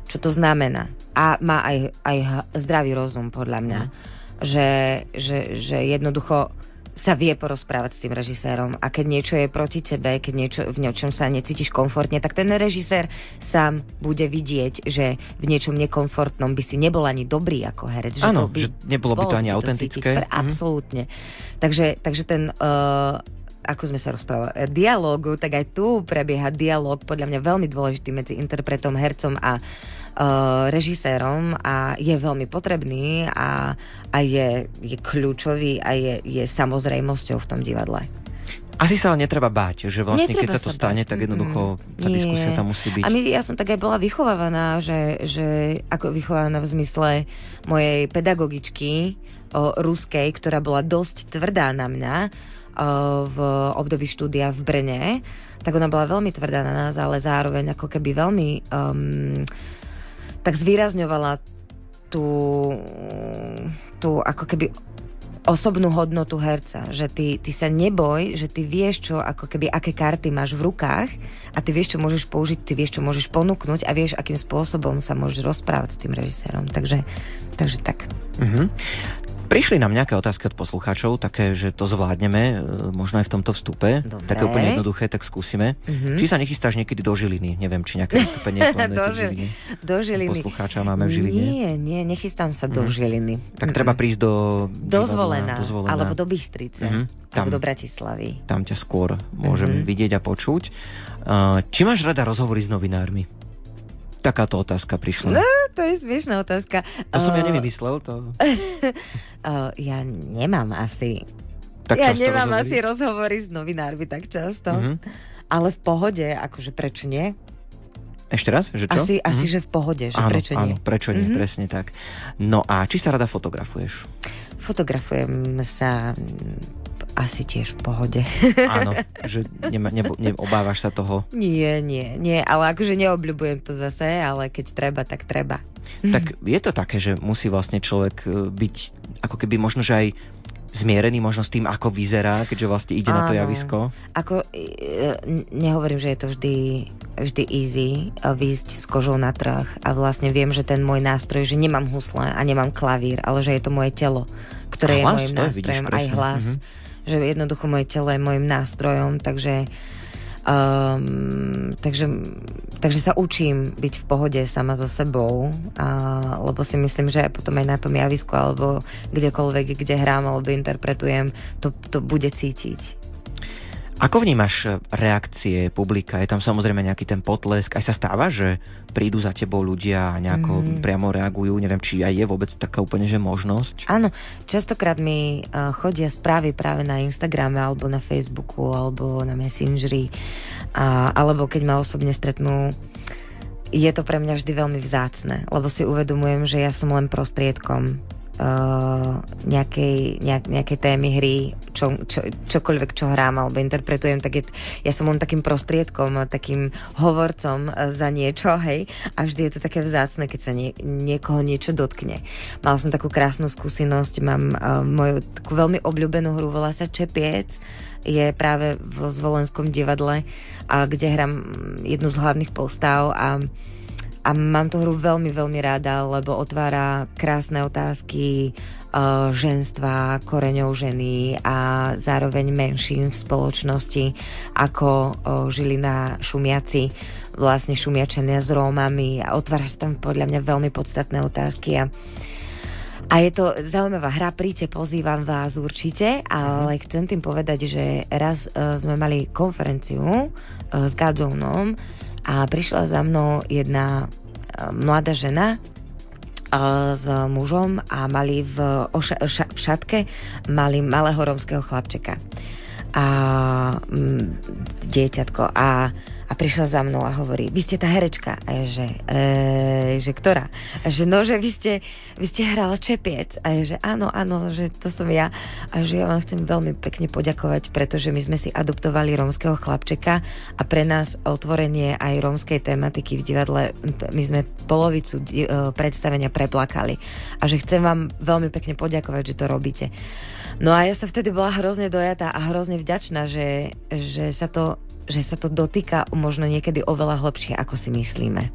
Čo to znamená? A má aj, aj zdravý rozum podľa mňa. Mm. Že, že, že jednoducho sa vie porozprávať s tým režisérom a keď niečo je proti tebe, keď niečo, v niečom sa necítiš komfortne, tak ten režisér sám bude vidieť, že v niečom nekomfortnom by si nebol ani dobrý ako herec. Áno, že, by že nebolo by to ani autentické. Cítiť, mm. Absolútne. Takže, takže ten... Uh, ako sme sa rozprávali, eh, dialógu, tak aj tu prebieha dialóg podľa mňa veľmi dôležitý medzi interpretom, hercom a uh, režisérom a je veľmi potrebný a, a je, je kľúčový a je, je samozrejmosťou v tom divadle. Asi sa ale netreba báť, že vlastne netreba keď sa to sa stane, báť. tak jednoducho tá Nie. diskusia tam musí byť. A my, ja som tak aj bola vychovávaná, že, že ako vychovávaná v zmysle mojej pedagogičky o, ruskej, ktorá bola dosť tvrdá na mňa, v období štúdia v Brne, tak ona bola veľmi tvrdá na nás, ale zároveň ako keby veľmi um, tak zvýrazňovala tú, tú ako keby osobnú hodnotu herca, že ty, ty sa neboj, že ty vieš, čo, ako keby, aké karty máš v rukách a ty vieš, čo môžeš použiť, ty vieš, čo môžeš ponúknuť a vieš, akým spôsobom sa môžeš rozprávať s tým režisérom. Takže, takže tak. Mm-hmm. Prišli nám nejaké otázky od poslucháčov, také, že to zvládneme, e, možno aj v tomto vstupe. Dobre. Také úplne jednoduché, tak skúsime. Mm-hmm. Či sa nechystáš niekedy do Žiliny? Neviem, či nejaké vystúpenie do, Žiliny. do Žiliny. Poslucháča máme v Žiline. Nie, nie, nechystám sa mm. do mhm. Žiliny. Tak mm-hmm. treba prísť do... Do Zvolena, alebo do Bystrice. Mm-hmm. Tam, alebo do Bratislavy. Tam ťa skôr môžem mm-hmm. vidieť a počuť. Uh, či máš rada rozhovory s novinármi? Takáto otázka prišla. No, to je smiešná otázka. To som uh, ja nevymyslel. To... uh, ja nemám asi... Tak ja nemám rozhovory? asi rozhovory s novinármi tak často. Uh-huh. Ale v pohode, akože prečo nie? Ešte raz? Že čo? Asi, uh-huh. asi že v pohode, že áno, prečo nie? Áno, prečo nie, uh-huh. presne tak. No a či sa rada fotografuješ? Fotografujem sa asi tiež v pohode. Áno, že nema, nebo, neobávaš sa toho? Nie, nie, nie, ale akože neobľubujem to zase, ale keď treba, tak treba. Tak je to také, že musí vlastne človek e, byť ako keby možno, že aj zmierený možno s tým, ako vyzerá, keďže vlastne ide Áno. na to javisko? Ako, e, nehovorím, že je to vždy, vždy easy e, výjsť s kožou na trh a vlastne viem, že ten môj nástroj, že nemám husle a nemám klavír, ale že je to moje telo, ktoré hlas, je môjim nástrojom, aj hlas. Mm-hmm že jednoducho moje telo je môjim nástrojom, takže Um, takže, takže sa učím byť v pohode sama so sebou, a, lebo si myslím, že potom aj na tom javisku alebo kdekoľvek, kde hrám alebo interpretujem, to, to bude cítiť. Ako vnímaš reakcie publika? Je tam samozrejme nejaký ten potlesk. Aj sa stáva, že prídu za tebou ľudia a nejako mm. priamo reagujú. Neviem, či aj je vôbec taká úplne že možnosť. Áno, častokrát mi uh, chodia správy práve na Instagrame alebo na Facebooku alebo na Messengeri. A, alebo keď ma osobne stretnú je to pre mňa vždy veľmi vzácne, lebo si uvedomujem, že ja som len prostriedkom uh, nejakej, nejak, nejakej témy hry, čo, čo, čokoľvek, čo hrám alebo interpretujem, tak je, ja som len takým prostriedkom, takým hovorcom za niečo, hej, a vždy je to také vzácne, keď sa nie, niekoho niečo dotkne. Mala som takú krásnu skúsenosť, mám uh, moju takú veľmi obľúbenú hru, volá sa Čepiec, je práve vo Zvolenskom divadle, a kde hrám jednu z hlavných postav a a mám tú hru veľmi, veľmi rada, lebo otvára krásne otázky uh, ženstva, koreňov ženy a zároveň menšín v spoločnosti, ako uh, žili na šumiaci, vlastne šumiačenia s Rómami. A otvára sa tam podľa mňa veľmi podstatné otázky a a je to zaujímavá hra, príďte, pozývam vás určite, ale chcem tým povedať, že raz uh, sme mali konferenciu uh, s Gadzónom, a prišla za mnou jedna e, mladá žena e, s mužom a mali v, oša, ša, v šatke mali malého rómskeho chlapčeka. a mm, dieťatko a a prišla za mnou a hovorí, vy ste tá herečka. A je, že, e, že ktorá? A že no, že vy ste, vy ste hrala Čepiec. A je, že áno, áno, že to som ja. A že ja vám chcem veľmi pekne poďakovať, pretože my sme si adoptovali rómskeho chlapčeka a pre nás otvorenie aj rómskej tematiky v divadle, my sme polovicu e, predstavenia preplakali. A že chcem vám veľmi pekne poďakovať, že to robíte. No a ja som vtedy bola hrozne dojatá a hrozne vďačná, že, že sa to že sa to dotýka možno niekedy oveľa hlbšie, ako si myslíme.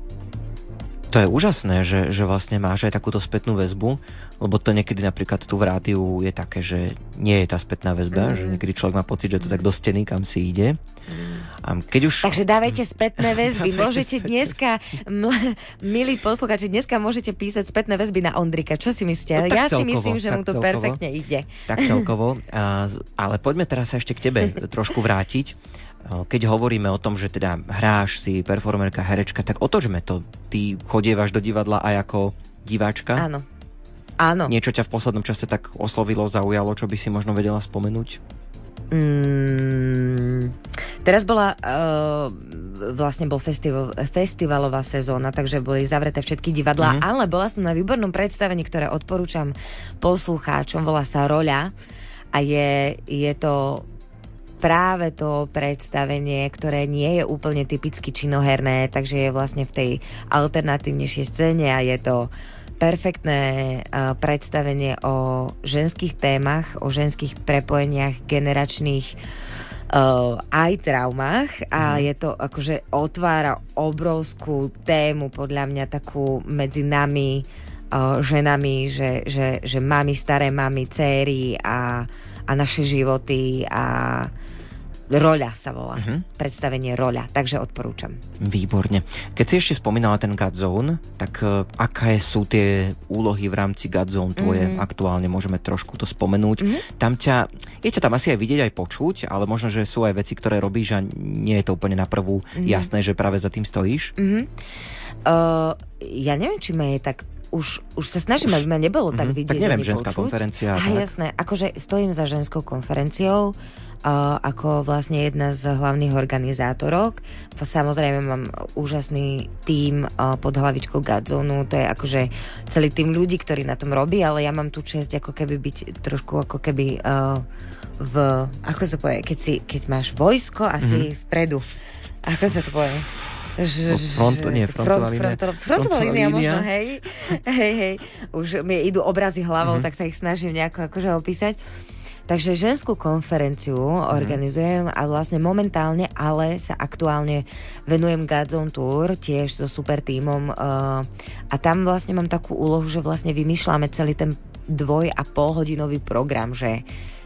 To je úžasné, že, že vlastne máš aj takúto spätnú väzbu, lebo to niekedy napríklad tu v rádiu je také, že nie je tá spätná väzba, mm. že niekedy človek má pocit, že to tak do steny, kam si ide. Mm. A keď už... Takže dávajte spätné väzby. dávajte môžete spätné. dneska, ml, milí posluchači, dneska môžete písať spätné väzby na Ondrika. Čo si myslíte? No, ja celkovo, si myslím, že mu to celkovo, perfektne ide. Tak celkovo. A, ale poďme teraz sa ešte k tebe trošku vrátiť keď hovoríme o tom, že teda hráš si, performerka, herečka, tak otočme to. Ty chodievaš do divadla aj ako diváčka? Áno. Áno. Niečo ťa v poslednom čase tak oslovilo, zaujalo, čo by si možno vedela spomenúť? Mm, teraz bola uh, vlastne bol festival, festivalová sezóna, takže boli zavreté všetky divadlá, mm. ale bola som na výbornom predstavení, ktoré odporúčam poslucháčom, volá sa Roľa a je, je to práve to predstavenie, ktoré nie je úplne typicky činoherné, takže je vlastne v tej alternatívnejšej scéne a je to perfektné predstavenie o ženských témach, o ženských prepojeniach generačných uh, aj traumách a mm. je to akože otvára obrovskú tému podľa mňa takú medzi nami uh, ženami, že, že, že mami, staré mami, céry a, a naše životy a Roľa sa volá. Uh-huh. Predstavenie Roľa, takže odporúčam. Výborne. Keď si ešte spomínala ten Godzone, tak uh, aké sú tie úlohy v rámci Godzone tvoje uh-huh. aktuálne? Môžeme trošku to spomenúť. Uh-huh. Tam ťa, je ťa tam asi aj vidieť, aj počuť, ale možno, že sú aj veci, ktoré robíš a nie je to úplne na prvú uh-huh. jasné, že práve za tým stojíš? Uh-huh. Uh, ja neviem, či ma je tak už, už sa snažím, aby ma nebolo mm-hmm. tak vidieť. Tak neviem, ženská počuť. konferencia. A jasné, akože stojím za ženskou konferenciou, ako vlastne jedna z hlavných organizátorok. Samozrejme mám úžasný tím pod hlavičkou Gadzonu, to je akože celý tým ľudí, ktorí na tom robí, ale ja mám tu čest ako keby byť trošku ako keby v, ako sa to povie, keď, si, keď máš vojsko a si mm-hmm. vpredu. Ako sa to povie? Ž, front, nie, frontová front, línia. Front, frontová línia, možno, hej. hej, hej. Už mi idú obrazy hlavou, mm-hmm. tak sa ich snažím nejako akože opísať. Takže ženskú konferenciu mm. organizujem a vlastne momentálne, ale sa aktuálne venujem Godzone Tour tiež so super tímom uh, a tam vlastne mám takú úlohu, že vlastne vymýšľame celý ten dvoj a pol hodinový program, že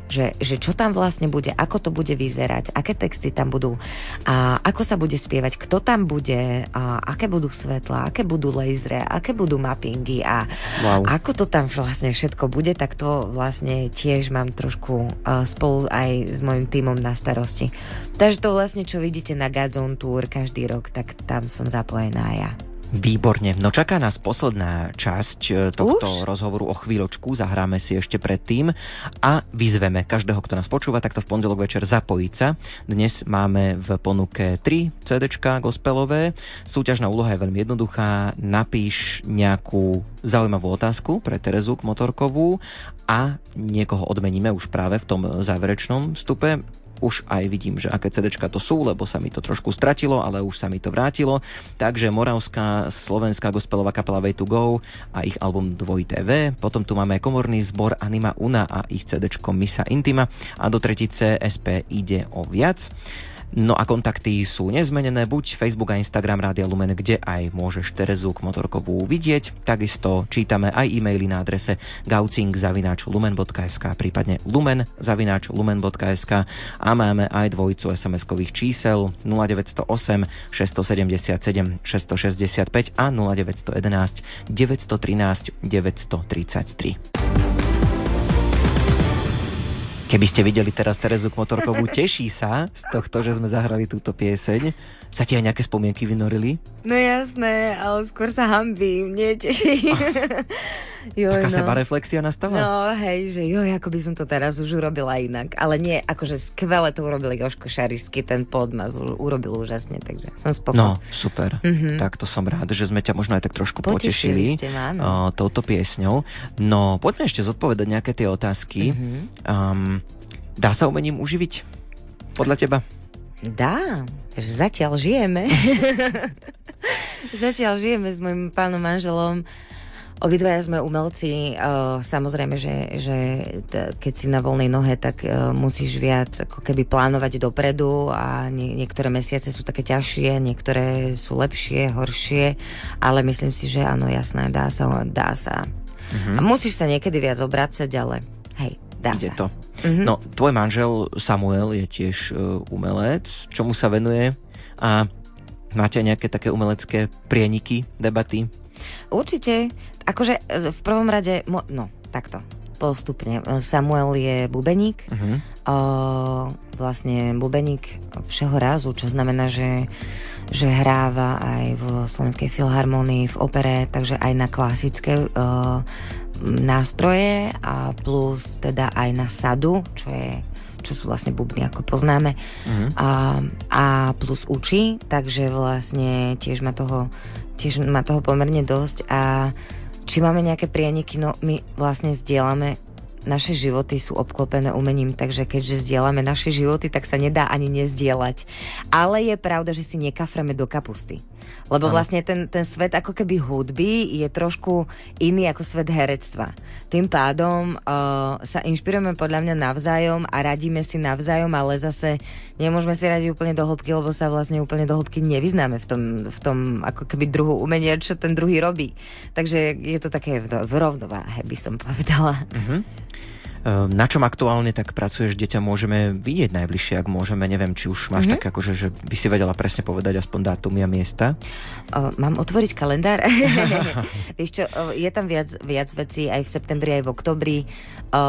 že, že čo tam vlastne bude, ako to bude vyzerať, aké texty tam budú a ako sa bude spievať, kto tam bude, a aké budú svetla, aké budú lasery, aké budú mappingy a wow. ako to tam vlastne všetko bude, tak to vlastne tiež mám trošku uh, spolu aj s mojim týmom na starosti. Takže to vlastne, čo vidíte na Godzone Tour každý rok, tak tam som zapojená ja. Výborne. No čaká nás posledná časť e, tohto Už? rozhovoru o chvíľočku. Zahráme si ešte predtým a vyzveme každého, kto nás počúva, takto v pondelok večer zapojiť sa. Dnes máme v ponuke 3 CDčka gospelové. Súťažná úloha je veľmi jednoduchá. Napíš nejakú zaujímavú otázku pre Terezu motorkovú a niekoho odmeníme už práve v tom záverečnom stupe už aj vidím, že aké CD to sú, lebo sa mi to trošku stratilo, ale už sa mi to vrátilo. Takže Moravská slovenská gospelová kapela Way to Go a ich album Dvoj TV. Potom tu máme komorný zbor Anima Una a ich CD Misa Intima a do tretice SP ide o viac. No a kontakty sú nezmenené, buď Facebook a Instagram Rádia Lumen, kde aj môžeš Terezu k motorkovú vidieť. Takisto čítame aj e-maily na adrese gaucing.lumen.sk, prípadne lumen.lumen.sk a máme aj dvojicu SMS-kových čísel 0908 677 665 a 0911 913 933. Keby ste videli teraz Terezu Motorkovú, teší sa z tohto, že sme zahrali túto pieseň. Sa ti aj nejaké spomienky vynorili? No jasné, ale skôr sa hambím, nie teší. Joj, Taká no. seba reflexia nastala? No hej, že joj, ako by som to teraz už urobila inak. Ale nie, akože skvele to urobil Joško Šarisky, ten podmaz urobil úžasne, takže som spokojná. No, super. Mm-hmm. Tak to som rád, že sme ťa možno aj tak trošku potešili, potešili ste ma, uh, touto piesňou. No, poďme ešte zodpovedať nejaké tie otázky. Mm-hmm. Um, dá sa umením uživiť? Podľa teba? Dá, zatiaľ žijeme. zatiaľ žijeme s mojim pánom manželom. Obidvaja sme umelci, uh, samozrejme, že, že keď si na voľnej nohe, tak uh, musíš viac ako keby plánovať dopredu a nie, niektoré mesiace sú také ťažšie, niektoré sú lepšie, horšie, ale myslím si, že áno, jasné, dá sa, dá sa. Uh-huh. A musíš sa niekedy viac obracať, ale hej, dá Ide sa. to. Mm-hmm. No, tvoj manžel Samuel je tiež uh, umelec. Čomu sa venuje? A máte nejaké také umelecké prieniky, debaty? Určite. Akože e, v prvom rade, no, takto postupne. Samuel je bubeník, uh-huh. o, vlastne bubeník všeho rázu, čo znamená, že, že hráva aj v Slovenskej filharmonii, v opere, takže aj na klasické o, nástroje a plus teda aj na sadu, čo je čo sú vlastne bubny, ako poznáme. Uh-huh. A, a plus učí, takže vlastne tiež má toho, tiež má toho pomerne dosť a či máme nejaké prieniky, no my vlastne zdieľame naše životy sú obklopené umením, takže keďže zdieľame naše životy, tak sa nedá ani nezdieľať. Ale je pravda, že si nekafreme do kapusty. Lebo ano. vlastne ten, ten svet ako keby hudby je trošku iný ako svet herectva. Tým pádom uh, sa inšpirujeme podľa mňa navzájom a radíme si navzájom, ale zase nemôžeme si radiť úplne do hĺbky, lebo sa vlastne úplne do hĺbky nevyznáme v tom, v tom ako keby druhu umenia, čo ten druhý robí. Takže je to také v, v rovnováhe, by som povedala. Uh-huh. Na čom aktuálne tak pracuješ, deťa môžeme vidieť najbližšie, ak môžeme, neviem, či už máš mm-hmm. tak akože, že by si vedela presne povedať aspoň dátumy a miesta? O, mám otvoriť kalendár? Vieš čo, je tam viac, viac vecí aj v septembri, aj v oktobri. O,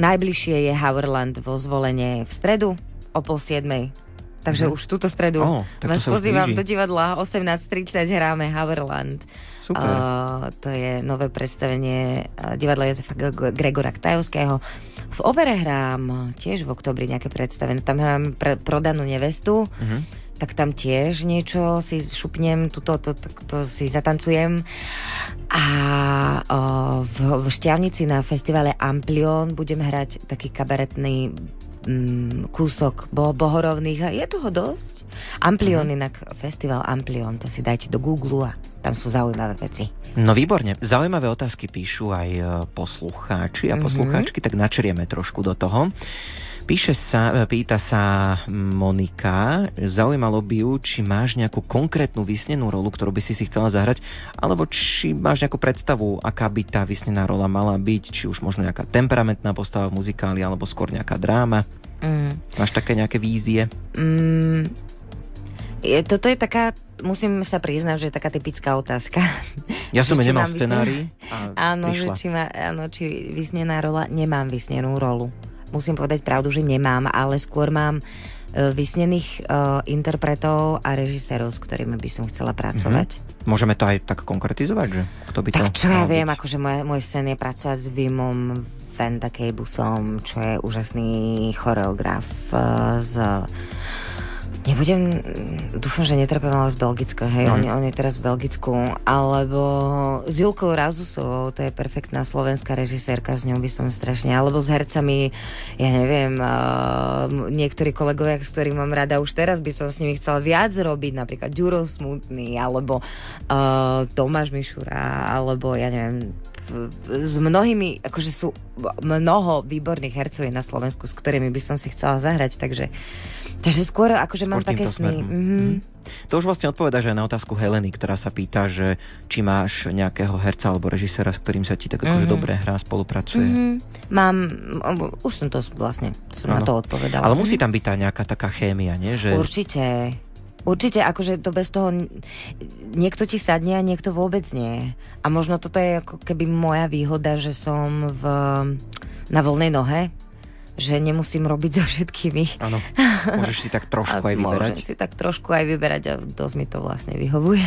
najbližšie je Hourland vo zvolenie v stredu o pol siedmej. Takže mm-hmm. už túto stredu oh, vás pozývam do divadla 18.30 hráme Hourland. Super. Uh, to je nové predstavenie divadla Jozefa Gregora Ktajovského. V opere hrám tiež v oktobri nejaké predstavenie. Tam hrám pre, prodanú nevestu. Uh-huh. Tak tam tiež niečo si šupnem, tuto, to, to, to si zatancujem. A uh, v, v Šťavnici na festivale Amplion budem hrať taký kabaretný mm, kúsok bo- bohorovných a je toho dosť. Amplion, uh-huh. inak festival Amplion, to si dajte do Google a tam sú zaujímavé veci. No výborne. Zaujímavé otázky píšu aj e, poslucháči a poslucháčky, mm-hmm. tak načrieme trošku do toho. Píše sa, e, pýta sa Monika, zaujímalo by ju, či máš nejakú konkrétnu vysnenú rolu, ktorú by si si chcela zahrať, alebo či máš nejakú predstavu, aká by tá vysnená rola mala byť, či už možno nejaká temperamentná postava v muzikáli, alebo skôr nejaká dráma. Mm. Máš také nejaké vízie? Mm, je, toto je taká musím sa priznať, že je taká typická otázka. Ja som nemal scenári. Áno, že či, má, áno, či vysnená rola, nemám vysnenú rolu. Musím povedať pravdu, že nemám, ale skôr mám uh, vysnených uh, interpretov a režisérov, s ktorými by som chcela pracovať. Mm-hmm. Môžeme to aj tak konkretizovať, že kto by tak to čo ja viem, akože môj, môj sen je pracovať s Vimom Vendakebusom, čo je úžasný choreograf uh, z Nebudem, dúfam, že netrpem ale z Belgicka, hej, mm. on, on je teraz v Belgicku, alebo s Julkou Razusovou, to je perfektná slovenská režisérka, s ňou by som strašne, alebo s hercami, ja neviem, uh, niektorí kolegovia, s ktorými mám rada, už teraz by som s nimi chcela viac robiť, napríklad Ďuro Smutný, alebo uh, Tomáš Mišura, alebo ja neviem, s mnohými, akože sú mnoho výborných hercov na Slovensku, s ktorými by som si chcela zahrať, takže Takže skôr akože skôr mám také sny. Mm-hmm. To už vlastne odpovedáš aj na otázku Heleny, ktorá sa pýta, že či máš nejakého herca alebo režisera, s ktorým sa ti tak akože mm-hmm. dobre hrá, spolupracuje. Mm-hmm. Mám, už som to vlastne, som ano. na to odpovedala. Ale musí tam byť tá nejaká taká chémia, nie? Že... Určite. Určite, akože to bez toho niekto ti sadne a niekto vôbec nie. A možno toto je ako keby moja výhoda, že som v, na voľnej nohe, že nemusím robiť so všetkými. Áno, môžeš si tak trošku aj vyberať. Môžem si tak trošku aj vyberať a dosť mi to vlastne vyhovuje.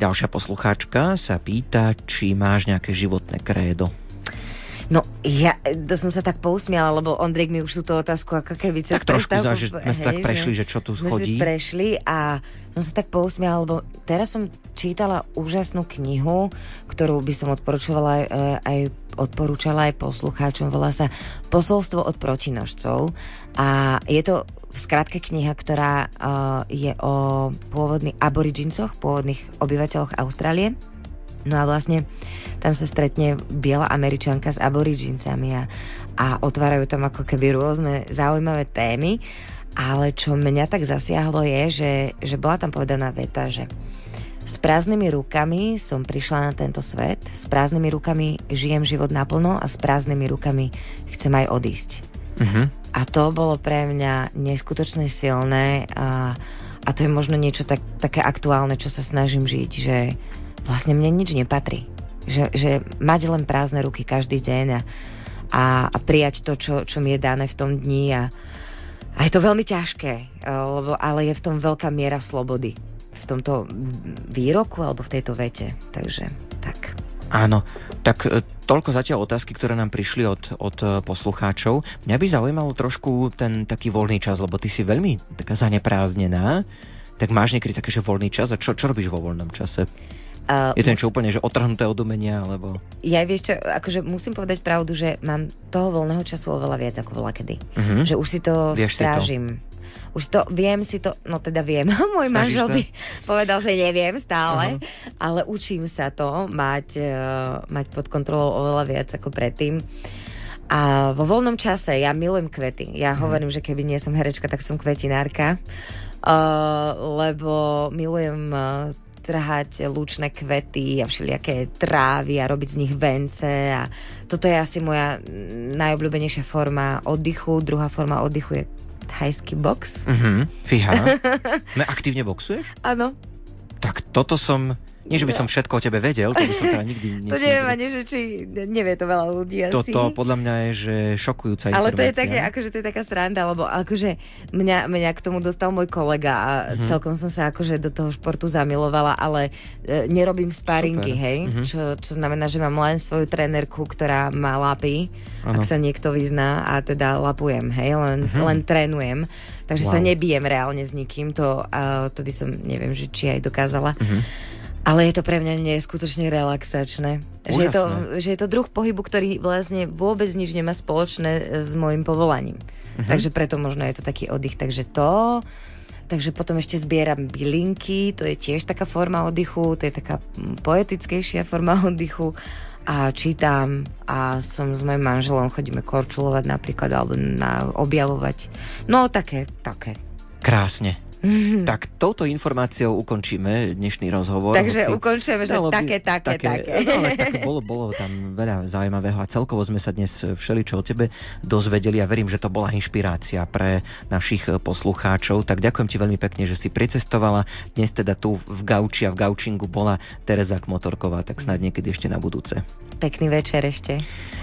Ďalšia poslucháčka sa pýta, či máš nejaké životné krédo. No, ja to som sa tak pousmiala, lebo Ondrej mi už túto otázku ako keby cez Tak trošku za, že sme sa tak prešli, že, že čo tu chodí. Sme prešli a som sa tak pousmiala, lebo teraz som čítala úžasnú knihu, ktorú by som odporúčovala aj, e, aj odporúčala aj poslucháčom. Volá sa Posolstvo od protinožcov a je to v skratke kniha, ktorá uh, je o pôvodných aborigincoch, pôvodných obyvateľoch Austrálie. No a vlastne tam sa stretne biela američanka s aborigincami a, a otvárajú tam ako keby rôzne zaujímavé témy. Ale čo mňa tak zasiahlo je, že, že bola tam povedaná veta, že s prázdnymi rukami som prišla na tento svet, s prázdnymi rukami žijem život naplno a s prázdnymi rukami chcem aj odísť. Uh-huh. A to bolo pre mňa neskutočne silné a, a to je možno niečo tak, také aktuálne, čo sa snažím žiť, že vlastne mne nič nepatrí. Že, že mať len prázdne ruky každý deň a, a, a prijať to, čo, čo mi je dané v tom dni a, a je to veľmi ťažké, lebo, ale je v tom veľká miera slobody v tomto výroku alebo v tejto vete. Takže tak. Áno, tak e, toľko zatiaľ otázky, ktoré nám prišli od, od e, poslucháčov. Mňa by zaujímalo trošku ten taký voľný čas, lebo ty si veľmi taká zaneprázdnená. Tak máš niekedy také, že voľný čas a čo, čo robíš vo voľnom čase? Uh, je to niečo mus... úplne, že otrhnuté od umenia, alebo... Ja vieš čo, akože musím povedať pravdu, že mám toho voľného času oveľa viac ako voľa kedy. Uh-huh. Že už si to Vieš strážim. Si to už to viem si to, no teda viem, môj manžel sa? by povedal, že neviem stále, uh-huh. ale učím sa to mať, uh, mať pod kontrolou oveľa viac ako predtým. A vo voľnom čase ja milujem kvety. Ja uh-huh. hovorím, že keby nie som herečka, tak som kvetinárka, uh, lebo milujem uh, trhať lučné kvety a všelijaké trávy a robiť z nich vence a toto je asi moja najobľúbenejšia forma oddychu. Druhá forma oddychu je thajský box. Uh-huh. Fíha. Aktívne boxuješ? Áno. Tak toto som nie, že by som všetko o tebe vedel, to by som teda nikdy To neviem ani, že či nevie to veľa ľudí asi. Toto podľa mňa je, že šokujúca Ale to je také, akože to je taká sranda, lebo akože mňa, mňa k tomu dostal môj kolega a uh-huh. celkom som sa akože do toho športu zamilovala, ale e, nerobím sparingy, Super. hej, uh-huh. čo, čo znamená, že mám len svoju trénerku, ktorá má lapy, ano. ak sa niekto vyzná a teda lapujem, hej, len, uh-huh. len trénujem. Takže wow. sa nebijem reálne s nikým, to, uh, to by som, neviem, že či aj dokázala. Uh-huh. Ale je to pre mňa neskutočne relaxačné. Že je, to, že je to druh pohybu, ktorý vlastne vôbec nič nemá spoločné s môjim povolaním. Uh-huh. Takže preto možno je to taký oddych. Takže to... Takže potom ešte zbieram bylinky, to je tiež taká forma oddychu, to je taká poetickejšia forma oddychu a čítam a som s mojim manželom, chodíme korčulovať napríklad alebo na, objavovať. No také, také. Krásne. Mm-hmm. Tak touto informáciou ukončíme dnešný rozhovor. Takže hoci, ukončíme, že také, také, také. také. No, ale tak bolo, bolo tam veľa zaujímavého a celkovo sme sa dnes všeličo o tebe dozvedeli a verím, že to bola inšpirácia pre našich poslucháčov. Tak ďakujem ti veľmi pekne, že si pricestovala. Dnes teda tu v Gauči a v Gaučingu bola Tereza Kmotorková, tak snad niekedy ešte na budúce. Pekný večer ešte.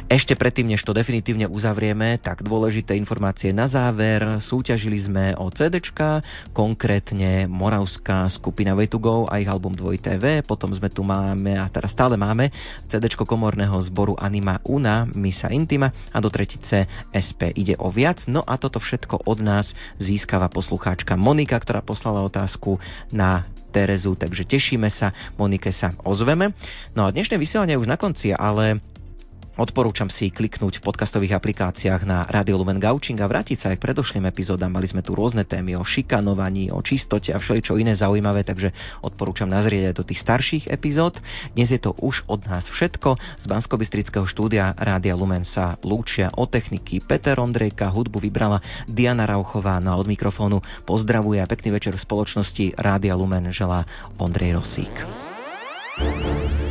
Ešte predtým, než to definitívne uzavrieme, tak dôležité informácie na záver. Súťažili sme o CDčka, konkrétne moravská skupina Way to Go a ich album 2TV. Potom sme tu máme, a teraz stále máme, CDčko komorného zboru Anima Una, Misa Intima a do tretice SP ide o viac. No a toto všetko od nás získava poslucháčka Monika, ktorá poslala otázku na Terezu, takže tešíme sa, Monike sa ozveme. No a dnešné vysielanie už na konci, ale Odporúčam si kliknúť v podcastových aplikáciách na Radio Lumen Gaučing a vrátiť sa aj k predošlým epizódam. Mali sme tu rôzne témy o šikanovaní, o čistote a všeličo iné zaujímavé, takže odporúčam nazrieť aj do tých starších epizód. Dnes je to už od nás všetko. Z bansko štúdia Rádia Lumen sa lúčia o techniky Peter Ondrejka, hudbu vybrala Diana Rauchová, no a od mikrofónu pozdravuje a pekný večer v spoločnosti Rádia Lumen želá Ondrej Rosík. thank you